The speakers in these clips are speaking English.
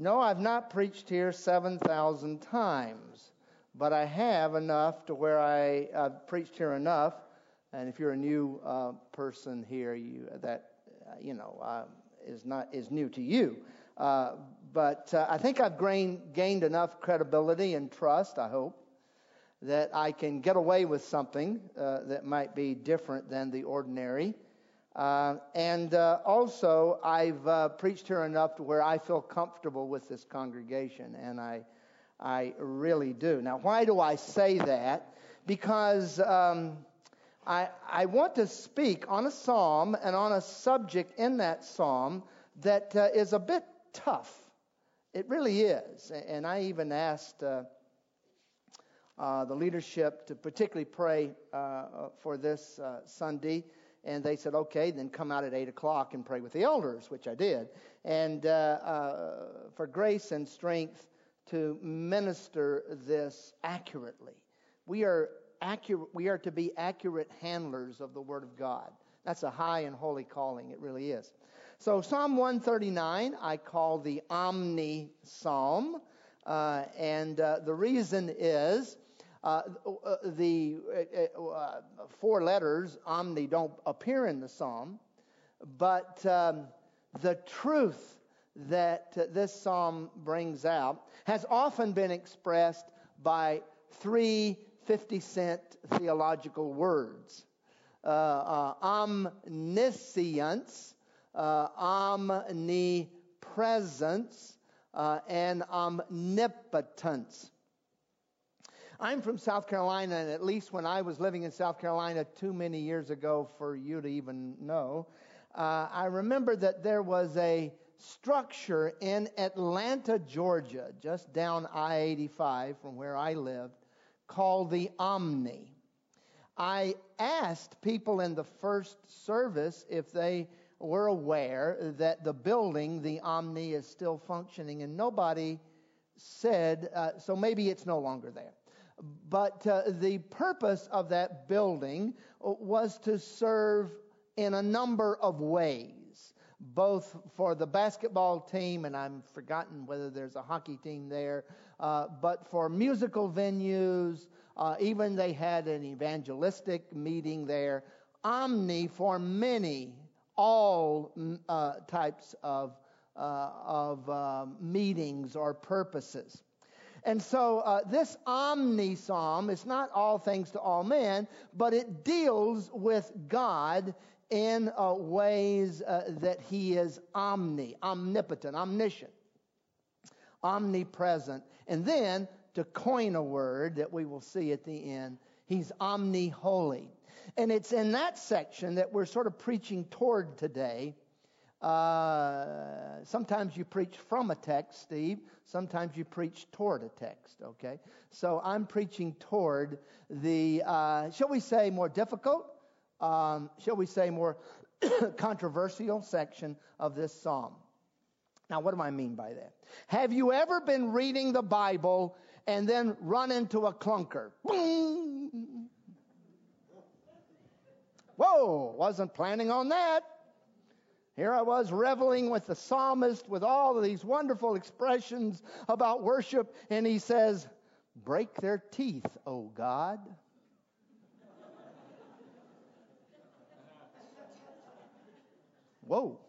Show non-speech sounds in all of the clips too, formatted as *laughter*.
No, I've not preached here 7,000 times, but I have enough to where I've preached here enough. And if you're a new uh, person here, you, that, uh, you know, uh, is not, is new to you. Uh, but uh, I think I've gained, gained enough credibility and trust, I hope, that I can get away with something uh, that might be different than the ordinary. Uh, and uh, also, I've uh, preached here enough to where I feel comfortable with this congregation, and I, I really do. Now, why do I say that? Because um, I, I want to speak on a psalm and on a subject in that psalm that uh, is a bit tough. It really is. And I even asked uh, the leadership to particularly pray for this Sunday and they said, okay, then come out at 8 o'clock and pray with the elders, which I did. And uh, uh, for grace and strength to minister this accurately. We are, accurate, we are to be accurate handlers of the Word of God. That's a high and holy calling. It really is. So Psalm 139, I call the Omni Psalm. Uh, and uh, the reason is the uh, uh, four letters, omni, don't appear in the psalm, but um, the truth that this psalm brings out has often been expressed by three 50 cent theological words uh, uh, omniscience, omnipresence, and omnipotence. I'm from South Carolina, and at least when I was living in South Carolina too many years ago for you to even know, uh, I remember that there was a structure in Atlanta, Georgia, just down I 85 from where I lived, called the Omni. I asked people in the first service if they were aware that the building, the Omni, is still functioning, and nobody said, uh, so maybe it's no longer there. But uh, the purpose of that building was to serve in a number of ways, both for the basketball team, and I'm forgotten whether there's a hockey team there, uh, but for musical venues. Uh, even they had an evangelistic meeting there. Omni for many, all uh, types of uh, of uh, meetings or purposes. And so uh, this omni psalm is not all things to all men, but it deals with God in uh, ways uh, that he is omni, omnipotent, omniscient, omnipresent. And then to coin a word that we will see at the end, he's omni holy. And it's in that section that we're sort of preaching toward today uh, sometimes you preach from a text, Steve. Sometimes you preach toward a text, okay? So I'm preaching toward the, uh, shall we say, more difficult, um, shall we say, more *coughs* controversial section of this psalm. Now, what do I mean by that? Have you ever been reading the Bible and then run into a clunker? Boom! Whoa, wasn't planning on that. Here I was reveling with the psalmist with all of these wonderful expressions about worship, and he says, Break their teeth, O God. Whoa.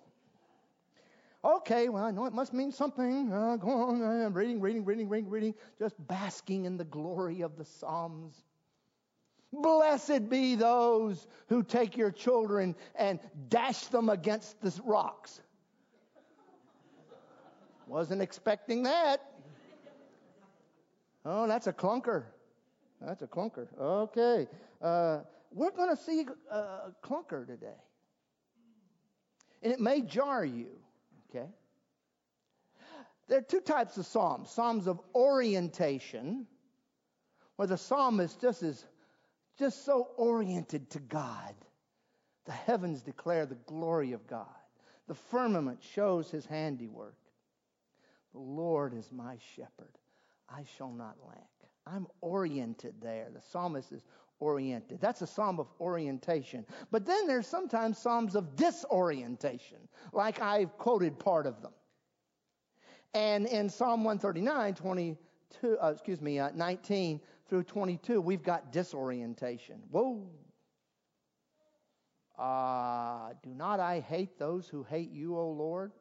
Okay, well, I know it must mean something. Uh, go on, I'm reading, reading, reading, reading, reading, just basking in the glory of the Psalms. Blessed be those who take your children and dash them against the rocks. Wasn't expecting that. Oh, that's a clunker. That's a clunker. Okay. Uh, we're going to see a clunker today. And it may jar you. Okay. There are two types of psalms psalms of orientation, where the psalmist just is just so oriented to God. The heavens declare the glory of God. The firmament shows his handiwork. The Lord is my shepherd. I shall not lack. I'm oriented there. The psalmist is oriented. That's a psalm of orientation. But then there's sometimes psalms of disorientation, like I've quoted part of them. And in Psalm 139, 22, uh, excuse me, uh, 19 through 22, we've got disorientation. Whoa. Uh, do not I hate those who hate you, O Lord?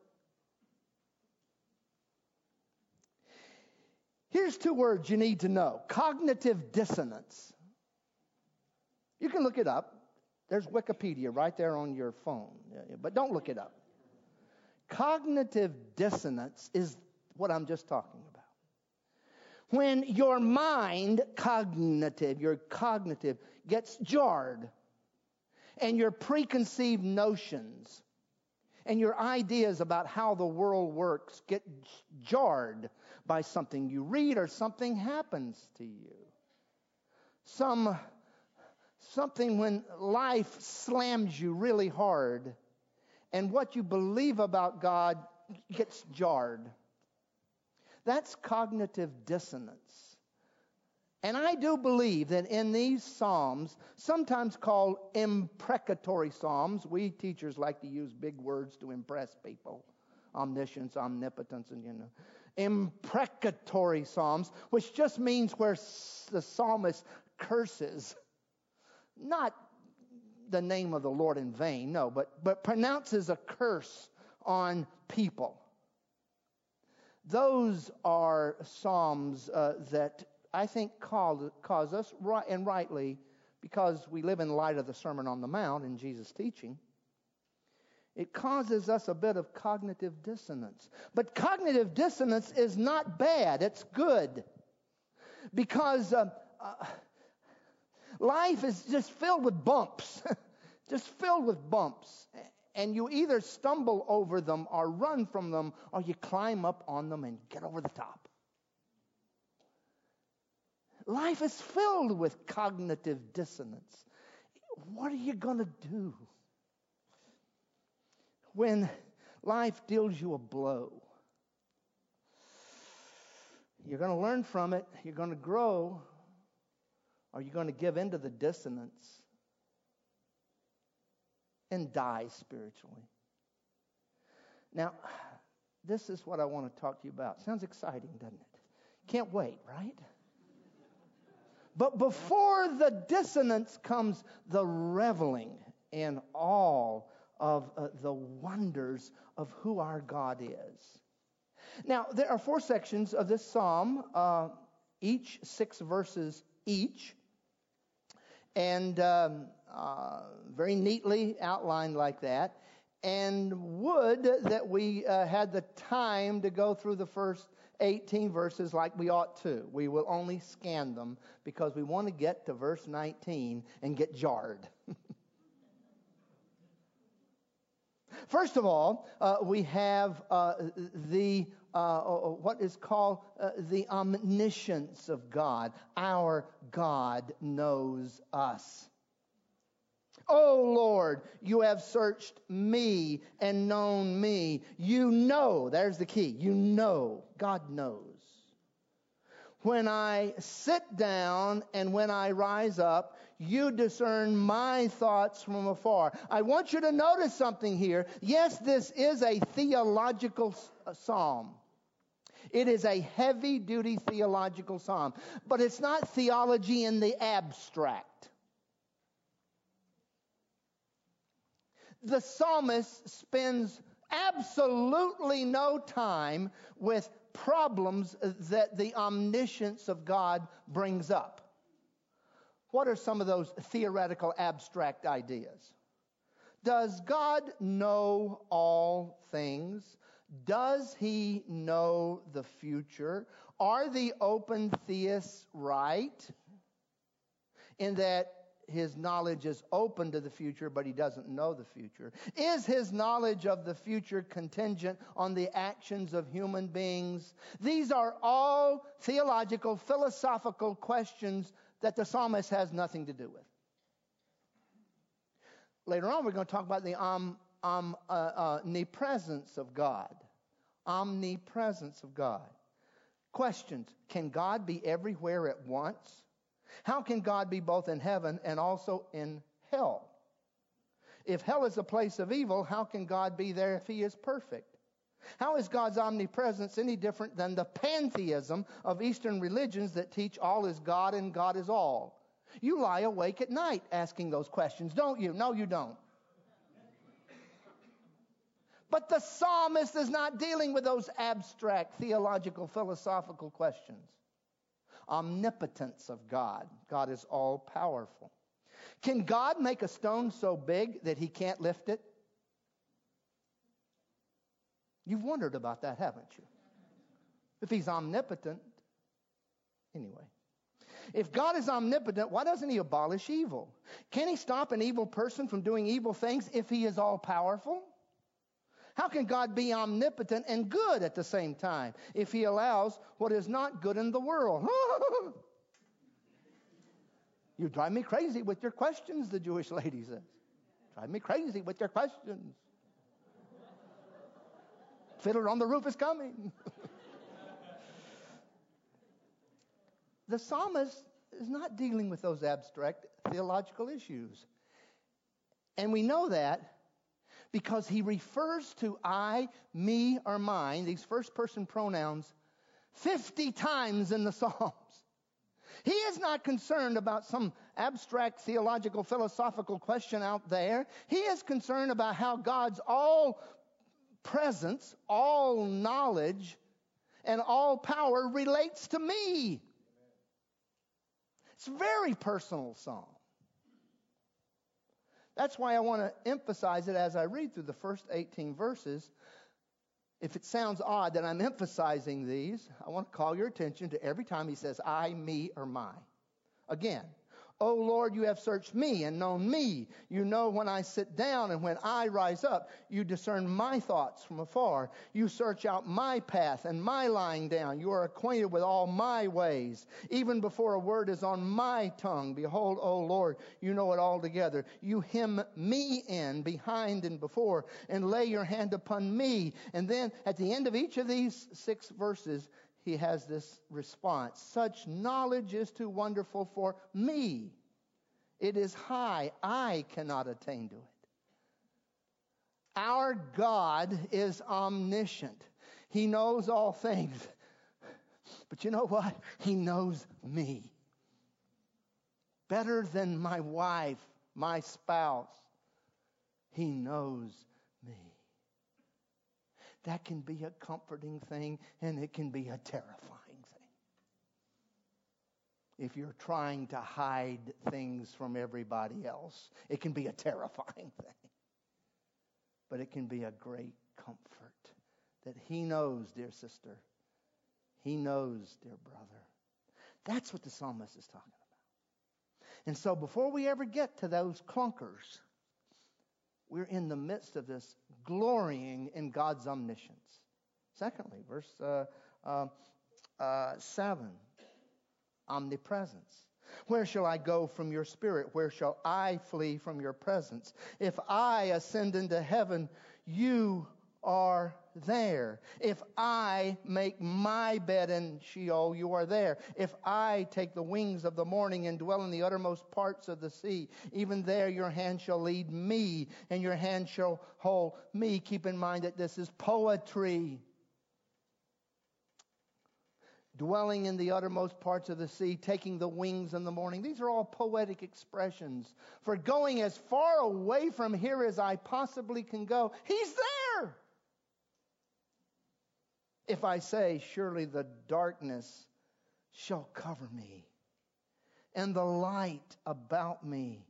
Here's two words you need to know cognitive dissonance. You can look it up. There's Wikipedia right there on your phone, but don't look it up. Cognitive dissonance is what I'm just talking about. When your mind, cognitive, your cognitive, gets jarred, and your preconceived notions and your ideas about how the world works get jarred by something you read or something happens to you. Some something when life slams you really hard and what you believe about God gets jarred. That's cognitive dissonance. And I do believe that in these Psalms, sometimes called imprecatory Psalms, we teachers like to use big words to impress people omniscience, omnipotence, and you know, imprecatory Psalms, which just means where the psalmist curses not the name of the Lord in vain, no, but, but pronounces a curse on people. Those are Psalms uh, that I think cause, cause us, right, and rightly, because we live in light of the Sermon on the Mount and Jesus' teaching, it causes us a bit of cognitive dissonance. But cognitive dissonance is not bad, it's good. Because uh, uh, Life is just filled with bumps, *laughs* just filled with bumps. And you either stumble over them or run from them or you climb up on them and get over the top. Life is filled with cognitive dissonance. What are you going to do when life deals you a blow? You're going to learn from it, you're going to grow, are you going to give in to the dissonance and die spiritually? Now, this is what I want to talk to you about. Sounds exciting, doesn't it? Can't wait, right? But before the dissonance comes the reveling in all of uh, the wonders of who our God is. Now, there are four sections of this psalm, uh, each six verses each and um, uh, very neatly outlined like that. And would that we uh, had the time to go through the first 18 verses like we ought to. We will only scan them because we want to get to verse 19 and get jarred. *laughs* First of all, uh, we have uh, the uh, what is called uh, the omniscience of God. Our God knows us. Oh Lord, you have searched me and known me. You know, there's the key. You know, God knows. When I sit down and when I rise up, you discern my thoughts from afar. I want you to notice something here. Yes, this is a theological uh, psalm. It is a heavy duty theological psalm, but it's not theology in the abstract. The psalmist spends absolutely no time with problems that the omniscience of God brings up. What are some of those theoretical abstract ideas? Does God know all things? Does he know the future? Are the open theists right in that his knowledge is open to the future, but he doesn't know the future? Is his knowledge of the future contingent on the actions of human beings? These are all theological, philosophical questions that the psalmist has nothing to do with. Later on, we're going to talk about the uh, uh, omnipresence of God. Omnipresence of God. Questions Can God be everywhere at once? How can God be both in heaven and also in hell? If hell is a place of evil, how can God be there if he is perfect? How is God's omnipresence any different than the pantheism of Eastern religions that teach all is God and God is all? You lie awake at night asking those questions, don't you? No, you don't. But the psalmist is not dealing with those abstract theological, philosophical questions. Omnipotence of God. God is all powerful. Can God make a stone so big that he can't lift it? You've wondered about that, haven't you? If he's omnipotent, anyway. If God is omnipotent, why doesn't he abolish evil? Can he stop an evil person from doing evil things if he is all powerful? How can God be omnipotent and good at the same time if he allows what is not good in the world? *laughs* you drive me crazy with your questions, the Jewish lady says. Drive me crazy with your questions. Fiddler on the roof is coming. *laughs* the psalmist is not dealing with those abstract theological issues. And we know that because he refers to I, me, or mine, these first person pronouns, 50 times in the *laughs* Psalms. He is not concerned about some abstract theological philosophical question out there. He is concerned about how God's all presence, all knowledge, and all power relates to me. It's a very personal psalm. That's why I want to emphasize it as I read through the first 18 verses. If it sounds odd that I'm emphasizing these, I want to call your attention to every time he says I, me, or my. Again, O Lord, you have searched me and known me. You know when I sit down and when I rise up. You discern my thoughts from afar. You search out my path and my lying down. You are acquainted with all my ways. Even before a word is on my tongue, behold, O Lord, you know it altogether. You hem me in behind and before and lay your hand upon me. And then at the end of each of these six verses, he has this response. Such knowledge is too wonderful for me. It is high. I cannot attain to it. Our God is omniscient. He knows all things. But you know what? He knows me. Better than my wife, my spouse. He knows that can be a comforting thing and it can be a terrifying thing. If you're trying to hide things from everybody else, it can be a terrifying thing. But it can be a great comfort that He knows, dear sister. He knows, dear brother. That's what the psalmist is talking about. And so before we ever get to those clunkers, we're in the midst of this glorying in God's omniscience. Secondly, verse uh, uh, uh, 7 omnipresence. Where shall I go from your spirit? Where shall I flee from your presence? If I ascend into heaven, you are there. If I make my bed in Sheol, you are there. If I take the wings of the morning and dwell in the uttermost parts of the sea, even there your hand shall lead me and your hand shall hold me. Keep in mind that this is poetry. Dwelling in the uttermost parts of the sea, taking the wings in the morning. These are all poetic expressions for going as far away from here as I possibly can go. He's there. If I say, Surely the darkness shall cover me, and the light about me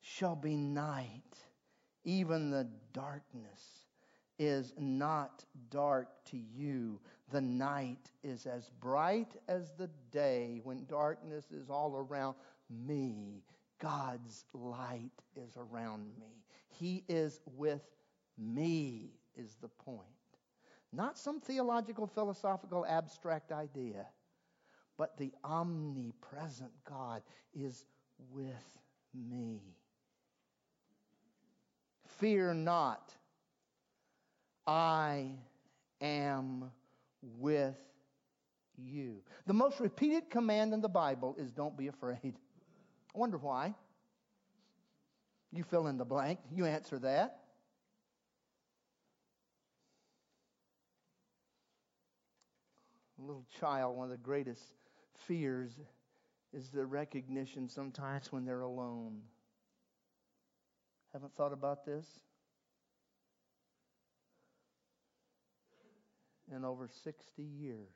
shall be night, even the darkness is not dark to you. The night is as bright as the day when darkness is all around me. God's light is around me. He is with me, is the point. Not some theological, philosophical, abstract idea, but the omnipresent God is with me. Fear not, I am with you. The most repeated command in the Bible is don't be afraid. I wonder why. You fill in the blank, you answer that. A little child, one of the greatest fears is the recognition sometimes when they're alone. Haven't thought about this? In over 60 years.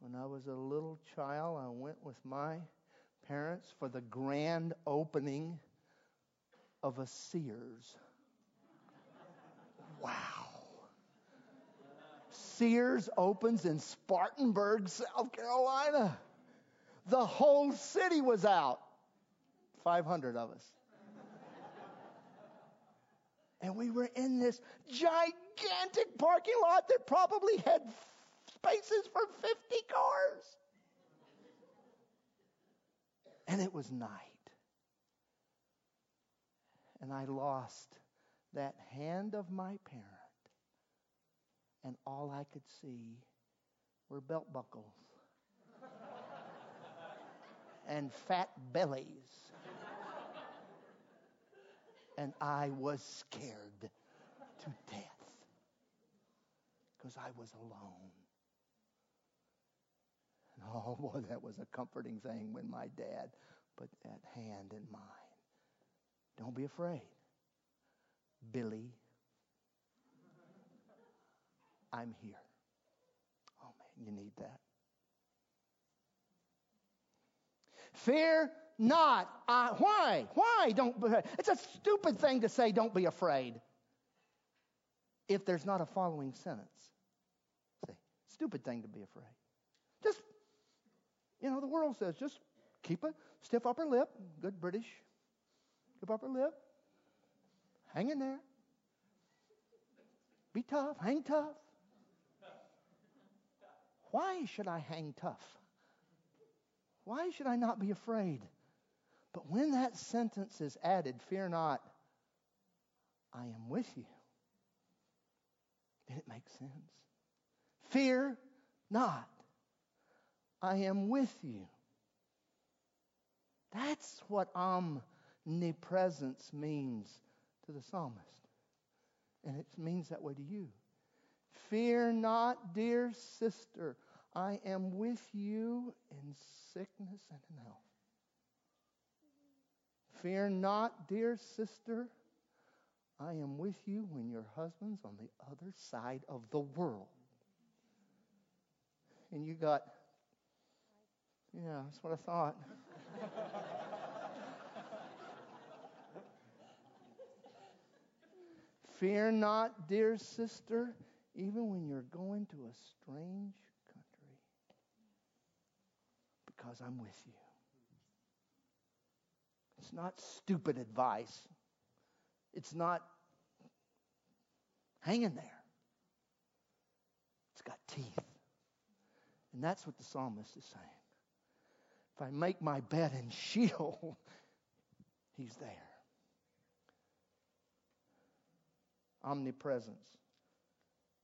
When I was a little child, I went with my parents for the grand opening of a Sears. Wow. Sears opens in Spartanburg, South Carolina. The whole city was out. 500 of us. and we were in this gigantic parking lot that probably had spaces for 50 cars. And it was night. And I lost that hand of my parent. And all I could see were belt buckles and fat bellies and I was scared to death because I was alone. And *laughs* oh boy, that was a comforting thing when my dad put that hand in mine. Don't be afraid. Billy, I'm here. Oh man, you need that. Fear not. I, why? Why don't? It's a stupid thing to say. Don't be afraid. If there's not a following sentence, see, stupid thing to be afraid. Just, you know, the world says just keep a stiff upper lip. Good British, stiff upper lip. Hang in there. Be tough. Hang tough. Why should I hang tough? Why should I not be afraid? But when that sentence is added, fear not, I am with you, then it makes sense. Fear not, I am with you. That's what omnipresence means to the psalmist. And it means that way to you. Fear not, dear sister. I am with you in sickness and in health. Fear not, dear sister. I am with you when your husband's on the other side of the world. And you got, yeah, that's what I thought. *laughs* Fear not, dear sister, even when you're going to a strange country, because I'm with you. It's not stupid advice. It's not hanging there. It's got teeth. And that's what the psalmist is saying. If I make my bed in Sheol, *laughs* he's there. Omnipresence,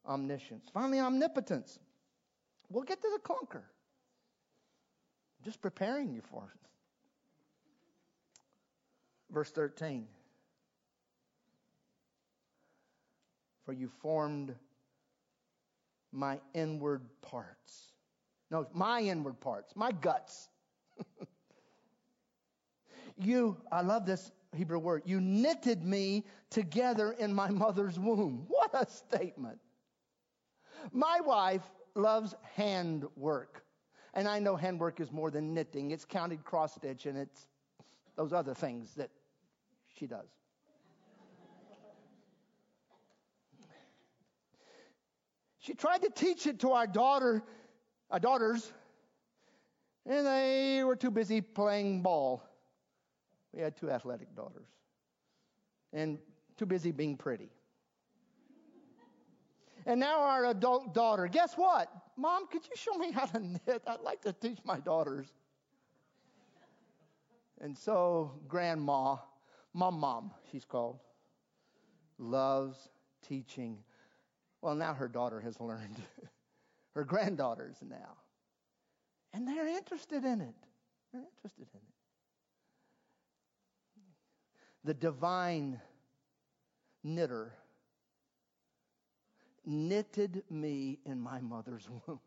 omniscience. Finally, omnipotence. We'll get to the clunker. Just preparing you for it. Verse 13. For you formed my inward parts. No, my inward parts, my guts. *laughs* you, I love this Hebrew word, you knitted me together in my mother's womb. What a statement. My wife loves handwork. And I know handwork is more than knitting. It's counted cross stitch and it's those other things that she does. She tried to teach it to our daughter, our daughters, and they were too busy playing ball. We had two athletic daughters, and too busy being pretty. And now our adult daughter, guess what? Mom, could you show me how to knit? I'd like to teach my daughters. And so, grandma Mom Mom, she's called, loves teaching. Well, now her daughter has learned. *laughs* her granddaughters now. And they're interested in it. They're interested in it. The divine knitter knitted me in my mother's womb.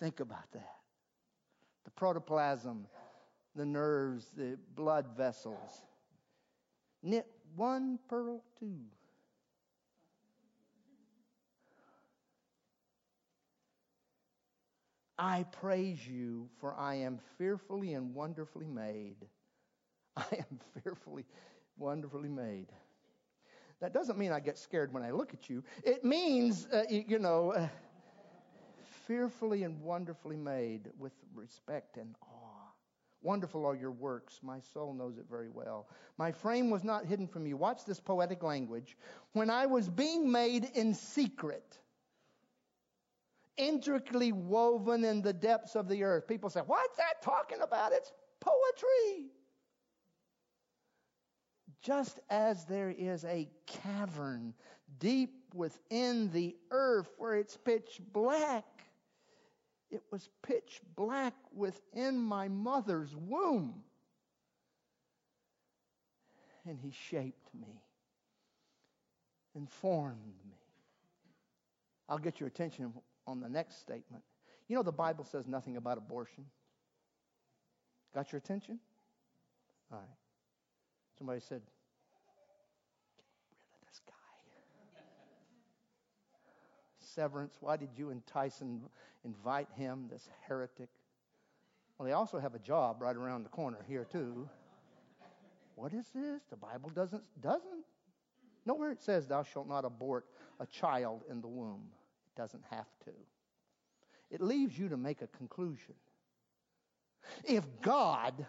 Think about that. The protoplasm, the nerves, the blood vessels. Knit one purl two. I praise you, for I am fearfully and wonderfully made. I am *laughs* fearfully, wonderfully made. That doesn't mean I get scared when I look at you. It means, uh, you know, uh, fearfully and wonderfully made with respect and awe. Wonderful are your works. My soul knows it very well. My frame was not hidden from you. Watch this poetic language. When I was being made in secret, intricately woven in the depths of the earth. People say, What's that talking about? It's poetry. Just as there is a cavern deep within the earth where it's pitch black, it was pitch black within my mother's womb. And he shaped me and formed me. I'll get your attention on the next statement. You know, the Bible says nothing about abortion. Got your attention? All right. Somebody said, Get rid of this guy. Severance, why did you entice and invite him, this heretic? Well, they also have a job right around the corner here, too. What is this? The Bible doesn't, doesn't. Nowhere it says, Thou shalt not abort a child in the womb It doesn't have to. It leaves you to make a conclusion. If God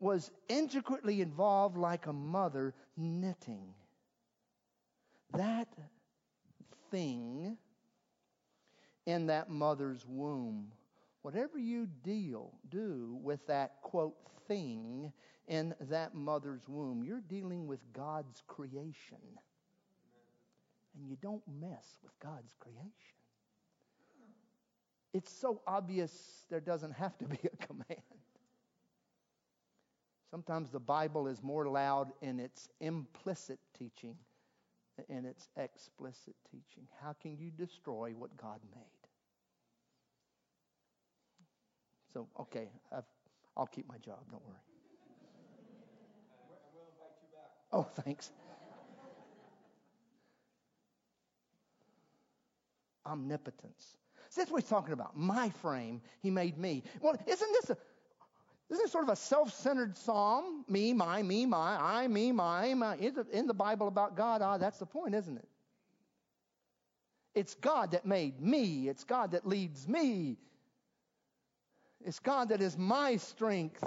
was intricately involved like a mother knitting, that thing in that mother's womb, whatever you deal do with that quote thing in that mother's womb, you're dealing with God's creation and you don't mess with God's creation. It's so obvious there doesn't have to be a *laughs* command. Sometimes the Bible is more loud in its implicit teaching in its explicit teaching. How can you destroy what God made? So, okay, i will keep my job, don't worry. *laughs* Oh, thanks. omnipotence. See, that's what he's talking about. My frame, he made me. Well, isn't this a isn't this sort of a self-centered psalm? Me, my, me, my, I, me, my, my. In the Bible about God, ah, that's the point, isn't it? It's God that made me. It's God that leads me. It's God that is my strength.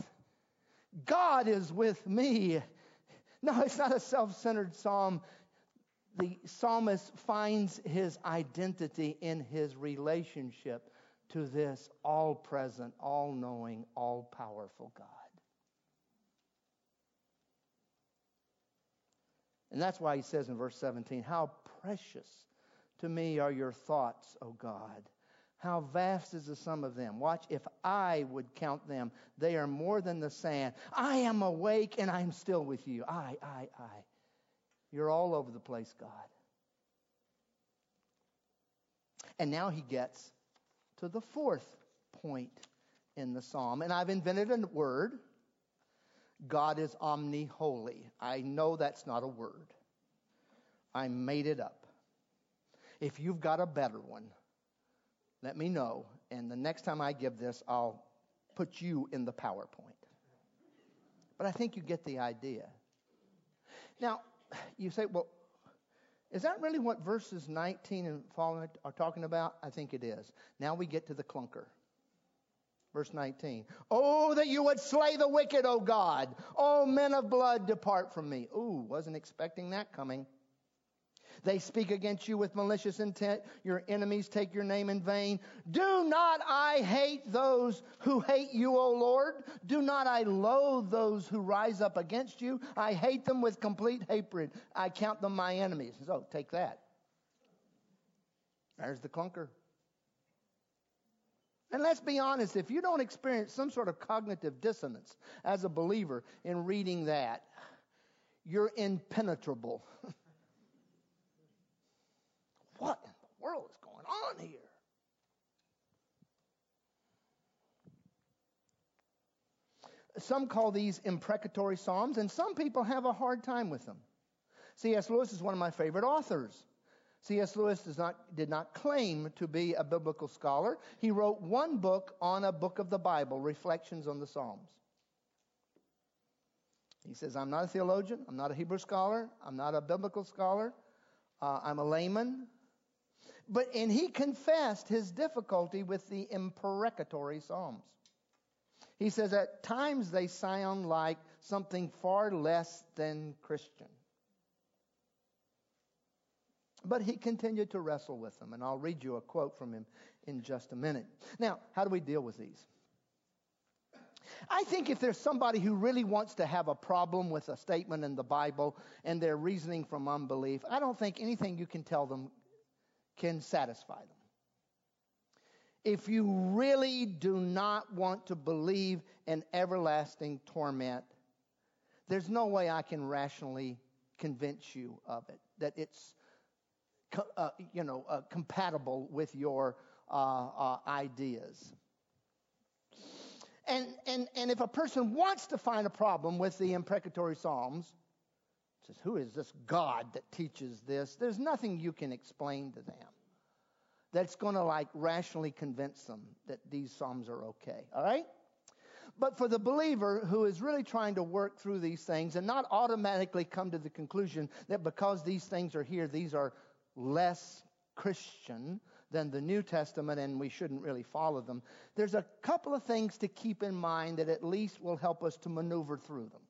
God is with me. No, it's not a self-centered psalm the psalmist finds his identity in his relationship to this all present, all knowing, all powerful God. And that's why he says in verse 17, How precious to me are your thoughts, O God. How vast is the sum of them. Watch, if I would count them, they are more than the sand. I am awake and I'm still with you. I, I, I. You're all over the place, God. And now he gets to the fourth point in the psalm. And I've invented a word God is omni holy. I know that's not a word, I made it up. If you've got a better one, let me know. And the next time I give this, I'll put you in the PowerPoint. But I think you get the idea. Now, you say, well, is that really what verses 19 and following are talking about? I think it is. Now we get to the clunker. Verse 19. Oh, that you would slay the wicked, O God. Oh, men of blood, depart from me. Ooh, wasn't expecting that coming. They speak against you with malicious intent. Your enemies take your name in vain. Do not I hate those who hate you, O Lord? Do not I loathe those who rise up against you? I hate them with complete hatred. I count them my enemies. So take that. There's the clunker. And let's be honest, if you don't experience some sort of cognitive dissonance as a believer in reading that, you're impenetrable. *laughs* what in the world is going on here? Some call these imprecatory psalms, and some people have a hard time with them. C.S. Lewis is one of my favorite authors. C.S. Lewis not, did not claim to be a biblical scholar. He wrote one book on a book of the Bible, Reflections on the Psalms. He says, I'm not a theologian, I'm not a Hebrew scholar, I'm not a biblical scholar, uh, I'm a layman, but, and he confessed his difficulty with the imprecatory Psalms. He says, at times they sound like something far less than Christian. But he continued to wrestle with them, and I'll read you a quote from him in just a minute. Now, how do we deal with these? I think if there's somebody who really wants to have a problem with a statement in the Bible and their reasoning from unbelief, I don't think anything you can tell them can satisfy them. If you really do not want to believe in everlasting torment, there's no way I can rationally convince you of it, that it's uh, you know, uh, compatible with your uh, uh, ideas. And, and, and if a person wants to find a problem with the imprecatory Psalms, says, Who is this God that teaches this? There's nothing you can explain to them that's going to like rationally convince them that these Psalms are okay. All right? But for the believer who is really trying to work through these things and not automatically come to the conclusion that because these things are here, these are less Christian than the New Testament and we shouldn't really follow them. There's a couple of things to keep in mind that at least will help us to maneuver through them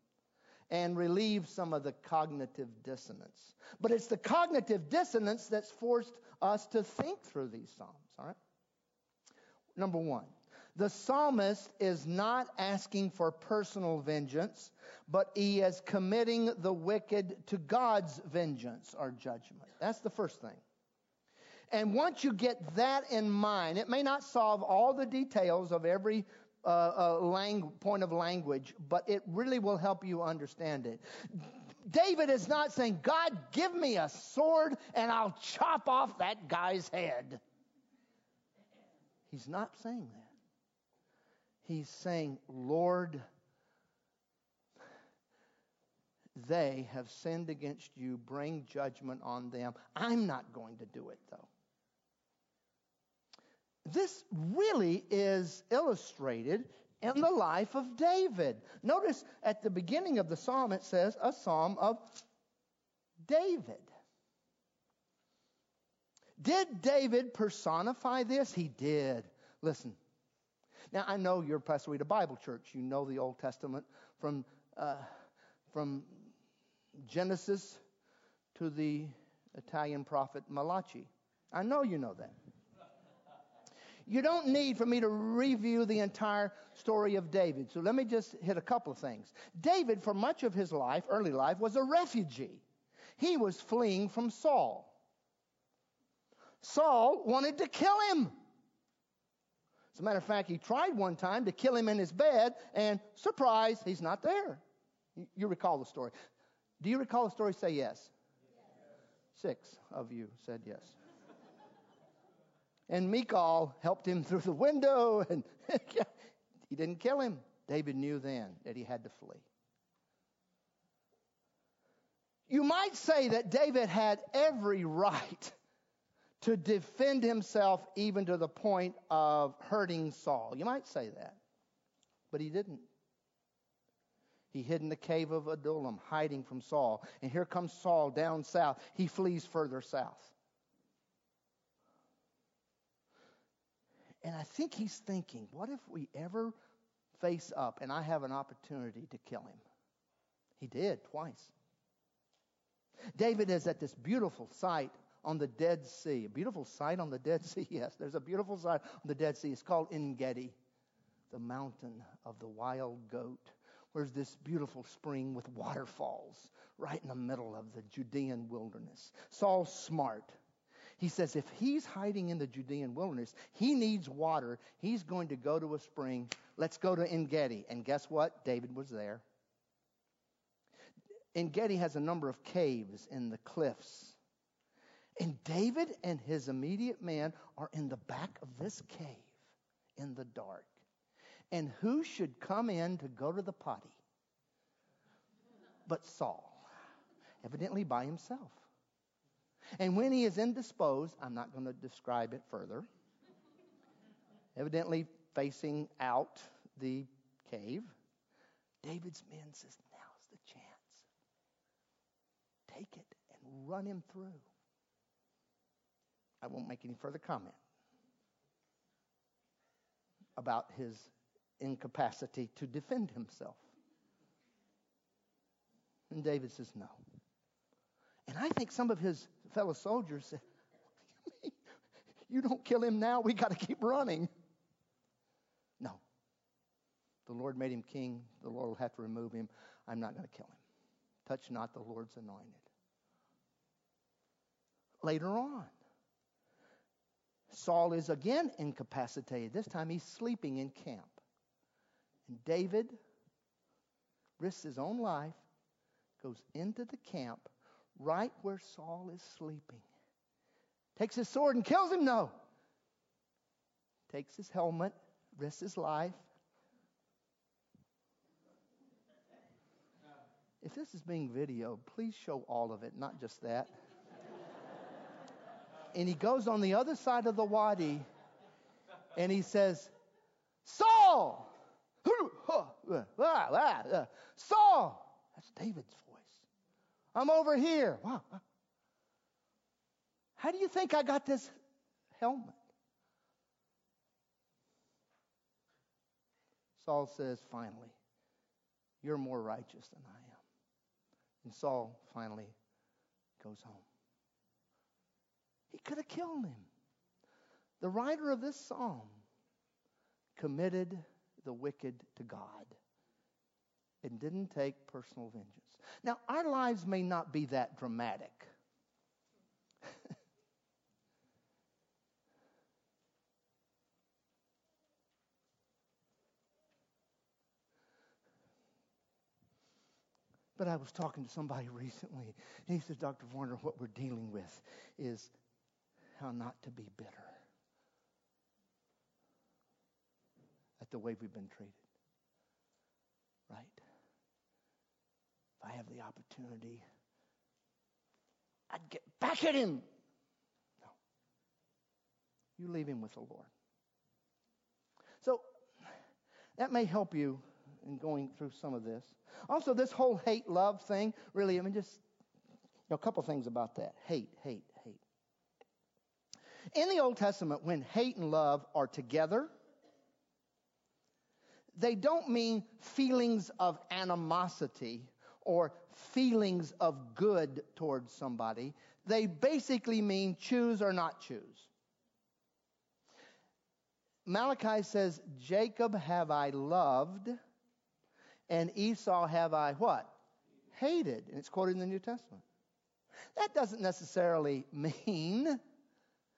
and relieve some of the cognitive dissonance. But it's the cognitive dissonance that's forced us to think through these Psalms, all right? Number one, the psalmist is not asking for personal vengeance, but he is committing the wicked to God's vengeance or judgment. That's the first thing. And once you get that in mind, it may not solve all the details of every uh, lang- point of language, but it really will help you understand it. David is not saying, God, give me a sword and I'll chop off that guy's head. He's not saying that. He's saying, Lord, they have sinned against you. Bring judgment on them. I'm not going to do it, though. This really is illustrated in the life of David. Notice at the beginning of the psalm it says, a psalm of David. Did David personify this? He did. Listen. Now, I know you're Pastor Reed, a Bible church. You know the Old Testament from, uh, from Genesis to the Italian prophet Malachi. I know you know that. You don't need for me to review the entire story of David. So let me just hit a couple of things. David, for much of his life, early life, was a refugee. He was fleeing from Saul. Saul wanted to kill him. As a matter of fact, he tried one time to kill him in his bed, and surprise, he's not there. You recall the story. Do you recall the story? Say yes. Six of you said yes. And Michal helped him through the window, *laughs* and *laughs* he didn't kill him. David knew then that he had to flee. You might say that David had every right to defend himself even to the point of hurting Saul. You might say that. But he didn't. He hid in the cave of Adullam, hiding from Saul. And here comes Saul down south. He flees further south. And I think he's thinking, what if we ever face up and I have an opportunity to kill him? He did twice. David is at this beautiful site on the Dead Sea. A beautiful site on the Dead Sea, *laughs* yes. There's a beautiful site on the Dead Sea. It's called En Gedi, the mountain of the wild goat. Where's this beautiful spring with waterfalls right in the middle of the Judean wilderness? Saul's smart. He says if he's hiding in the Judean wilderness, he needs water. He's going to go to a spring. Let's go to En Gedi. And guess what? David was there. En Gedi has a number of caves in the cliffs. And David and his immediate men are in the back of this cave in the dark. And who should come in to go to the potty? But Saul, evidently by himself. And when he is indisposed, I'm not going to describe it further, evidently facing out the cave, David's men says, now's the chance. Take it and run him through. I won't make any further comment about his incapacity to defend himself. And David says, no. And I think some of his fellow soldiers said, *laughs* You don't kill him now, we got to keep running. No. The Lord made him king. The Lord will have to remove him. I'm not going to kill him. Touch not the Lord's anointed. Later on, Saul is again incapacitated. This time he's sleeping in camp. And David risks his own life, goes into the camp right where Saul is sleeping. Takes his sword and kills him? No. Takes his helmet, risks his life. If this is being videoed, please show all of it, not just that and he goes on the other side of the wadi and he says, Saul! *laughs* Saul! That's David's voice. I'm over here. Wow. How do you think I got this helmet? Saul says, finally, you're more righteous than I am. And Saul finally goes home. He could have killed him. The writer of this psalm committed the wicked to God and didn't take personal vengeance. Now, our lives may not be that dramatic. *laughs* But I was talking to somebody recently, and he said, Dr. Varner, what we're dealing with is how not to be bitter at the way we've been treated. Right? If I have the opportunity, I'd get back at him. No. You leave him with the Lord. So, that may help you in going through some of this. Also, this whole hate love thing, really, I mean, just you know, a couple things about that. Hate, hate, hate. In the Old Testament, when hate and love are together, they don't mean feelings of animosity or feelings of good towards somebody. They basically mean choose or not choose. Malachi says, Jacob have I loved, and Esau have I what? Hated. And it's quoted in the New Testament. That doesn't necessarily *laughs* mean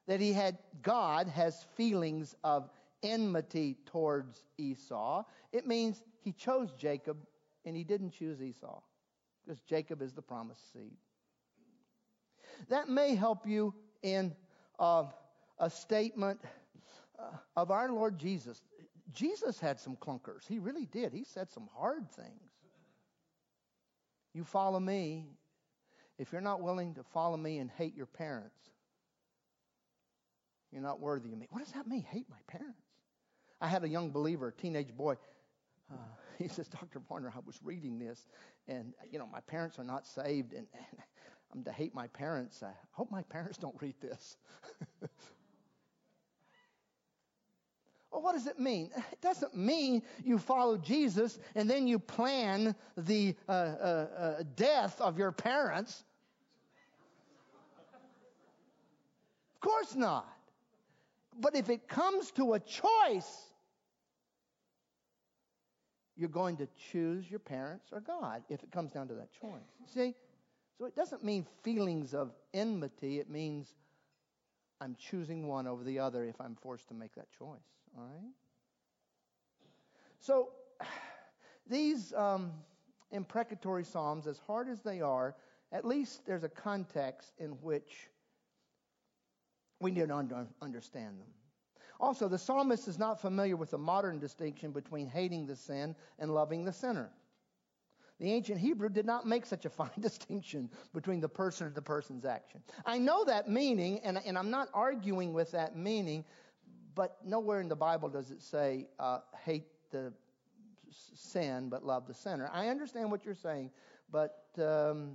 that he had, God has feelings of enmity towards Esau. It means he chose Jacob and he didn't choose Esau because Jacob is the promised seed. That may help you in uh, a statement uh, of our Lord Jesus. Jesus had some clunkers. He really did. He said some hard things. You follow me. If you're not willing to follow me and hate your parents, you're not worthy of me. What does that mean? Hate my parents. I had a young believer, a teenage boy. Uh, *laughs* he says, Dr. Varner, I was reading this, and, you know, my parents are not saved, and, and *laughs* I'm to hate my parents. I hope my parents don't read this. *laughs* well, what does it mean? It doesn't mean you follow Jesus and then you plan the uh, uh, uh death of your parents. Of course not. But if it comes to a choice, you're going to choose your parents or God if it comes down to that choice. See? So it doesn't mean feelings of enmity. It means I'm choosing one over the other if I'm forced to make that choice. All right? So *sighs* these um, imprecatory psalms, as hard as they are, at least there's a context in which we need to understand them. Also, the psalmist is not familiar with the modern distinction between hating the sin and loving the sinner. The ancient Hebrew did not make such a *laughs* fine distinction between the person and the person's action. I know that meaning, and, and I'm not arguing with that meaning, but nowhere in the Bible does it say uh, hate the sin but love the sinner. I understand what you're saying, but um,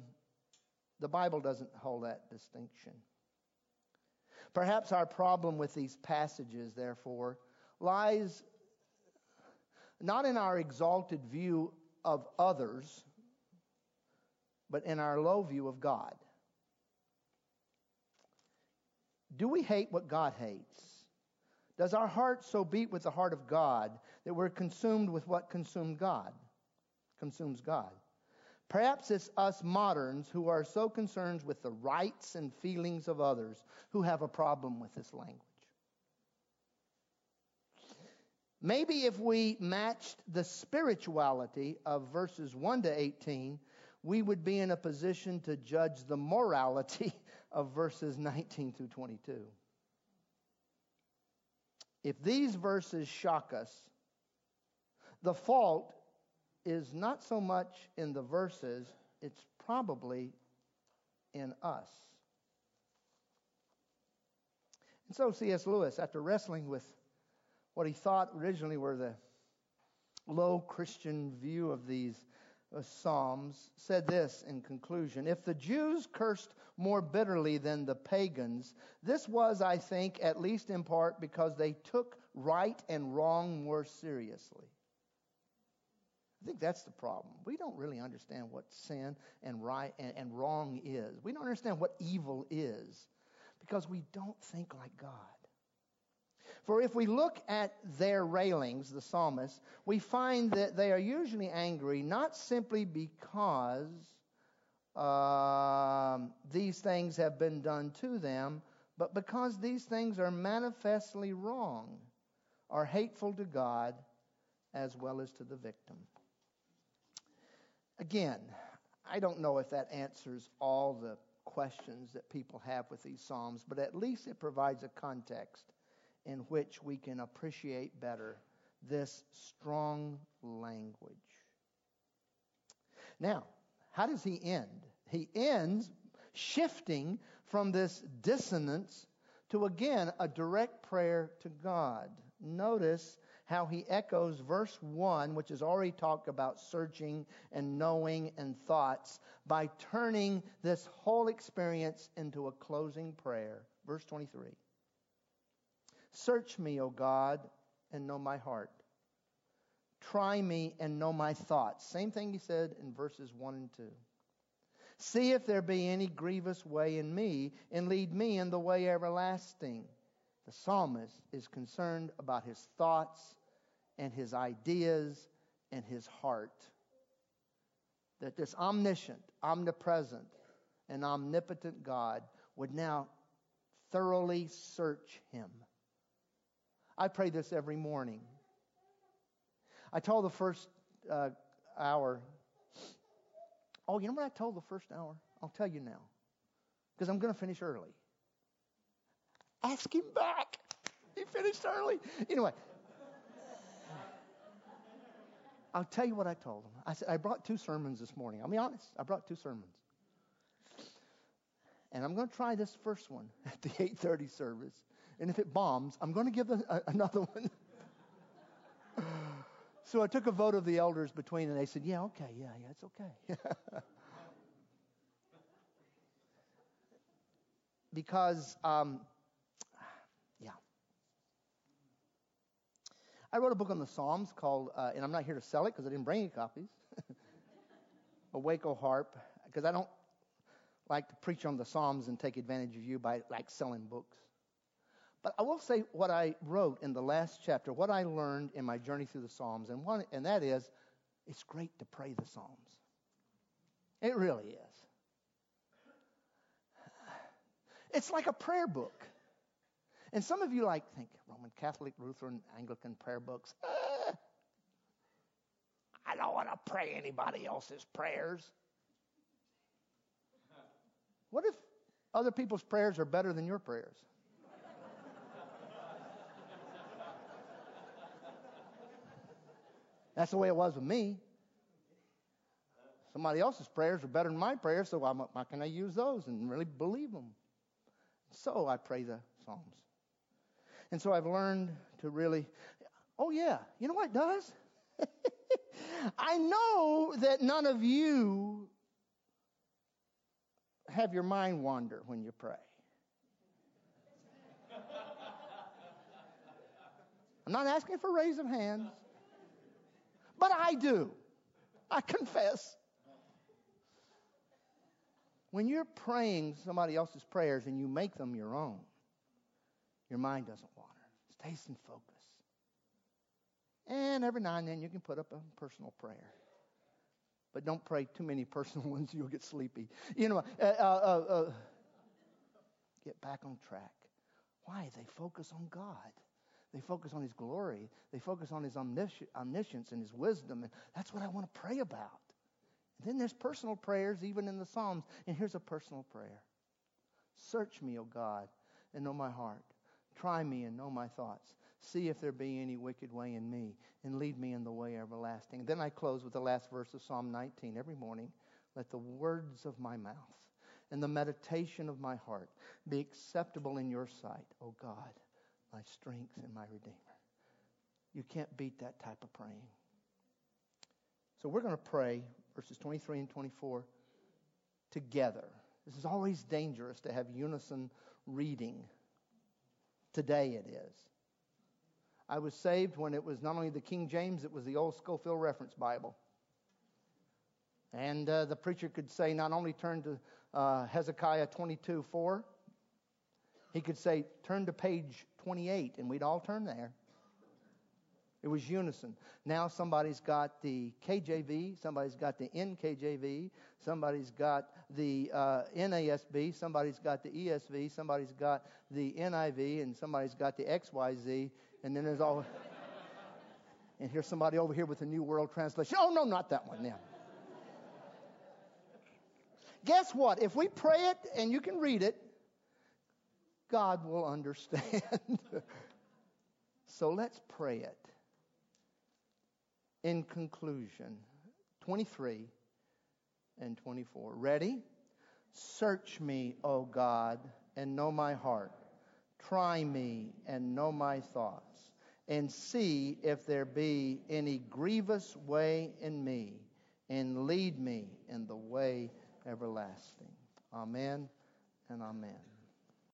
the Bible doesn't hold that distinction. Perhaps our problem with these passages, therefore, lies not in our exalted view of others, but in our low view of God. Do we hate what God hates? Does our heart so beat with the heart of God that we're consumed with what consumed God? Consumes God. Perhaps it's us moderns who are so concerned with the rights and feelings of others who have a problem with this language. Maybe if we matched the spirituality of verses 1 to 18, we would be in a position to judge the morality *laughs* of verses 19 through 22. If these verses shock us, the fault is not so much in the verses, it's probably in us. And so C.S. Lewis, after wrestling with what he thought originally were the low Christian view of these uh, Psalms, said this in conclusion If the Jews cursed more bitterly than the pagans, this was, I think, at least in part because they took right and wrong more seriously. I think that's the problem. We don't really understand what sin and right and, and wrong is. We don't understand what evil is because we don't think like God. For if we look at their railings, the psalmist, we find that they are usually angry not simply because um, these things have been done to them, but because these things are manifestly wrong, are hateful to God as well as to the victim. Again, I don't know if that answers all the questions that people have with these Psalms, but at least it provides a context in which we can appreciate better this strong language. Now, how does he end? He ends shifting from this dissonance to again a direct prayer to God. Notice how he echoes verse 1, which has already talked about searching and knowing and thoughts, by turning this whole experience into a closing prayer. Verse 23. Search me, O God, and know my heart. Try me and know my thoughts. Same thing he said in verses 1 and 2. See if there be any grievous way in me, and lead me in the way everlasting. The psalmist is concerned about his thoughts and his ideas and his heart. That this omniscient, omnipresent, and omnipotent God would now thoroughly search him I pray this every morning. I told the first uh, hour. Oh, you know what I told the first hour? I'll tell you now. Because I'm going to finish early. Ask him back. He finished early. Anyway, I'll tell you what I told him. I said, I brought two sermons this morning. I'll be honest. I brought two sermons. And I'm going to try this first one *laughs* at the 8:30 service and if it bombs, I'm going to give a, a, another *laughs* one. so I took a vote of the elders between, and they said, "Yeah, okay, yeah, yeah, it's okay." *laughs* because, um, yeah, I wrote a book on the Psalms called, uh, and I'm not here to sell it because I didn't bring any copies. *laughs* Awake O Harp, because I don't like to preach on the Psalms and take advantage of you by like selling books. But I will say what I wrote in the last chapter, what I learned in my journey through the Psalms, and, one, and that is it's great to pray the Psalms. It really is. It's like a prayer book. And some of you like think Roman Catholic, Lutheran, Anglican prayer books. Uh, I don't want to pray anybody else's prayers. What if other people's prayers are better than your prayers? That's the way it was with me. Somebody else's prayers are better than my prayers, so why, why can I use those and really believe them? So I pray the Psalms. And so I've learned to really, oh yeah, you know what it does? *laughs* I know that none of you have your mind wander when you pray. I'm not asking for raise of hands, but I do. I confess. When you're praying somebody else's prayers and you make them your own, your mind doesn't stays in focus. And every now and then you can put up a personal prayer. But don't pray too many personal *laughs* ones, you'll get sleepy. You know, uh, uh, uh, uh get back on track. Why? They focus on God. They focus on His glory. They focus on His omniscience and His wisdom. And that's what I want to pray about. And then there's personal prayers, even in the Psalms. And here's a personal prayer Search me, O God, and know my heart. Try me and know my thoughts. See if there be any wicked way in me, and lead me in the way everlasting. Then I close with the last verse of Psalm 19. Every morning, let the words of my mouth and the meditation of my heart be acceptable in your sight, O God, my strength and my redeemer. You can't beat that type of praying. So we're going to pray verses 23 and 24 together. This is always dangerous to have unison reading. Today it is. I was saved when it was not only the King James, it was the old Scofield Reference Bible. And uh, the preacher could say, not only turn to uh, Hezekiah 22 4, he could say, turn to page 28, and we'd all turn there. It was unison. Now somebody's got the KJV, somebody's got the NKJV, somebody's got the uh, NASB, somebody's got the ESV, somebody's got the NIV, and somebody's got the XYZ, and then there's all. *laughs* and here's somebody over here with the New World Translation. Oh, no, not that one. Yeah. Guess what? If we pray it and you can read it, God will understand. *laughs* so let's pray it in conclusion 23 and 24. Ready? Search me, O God, and know my heart. Try me and know my thoughts, and see if there be any grievous way in me, and lead me in the way everlasting. Amen and amen.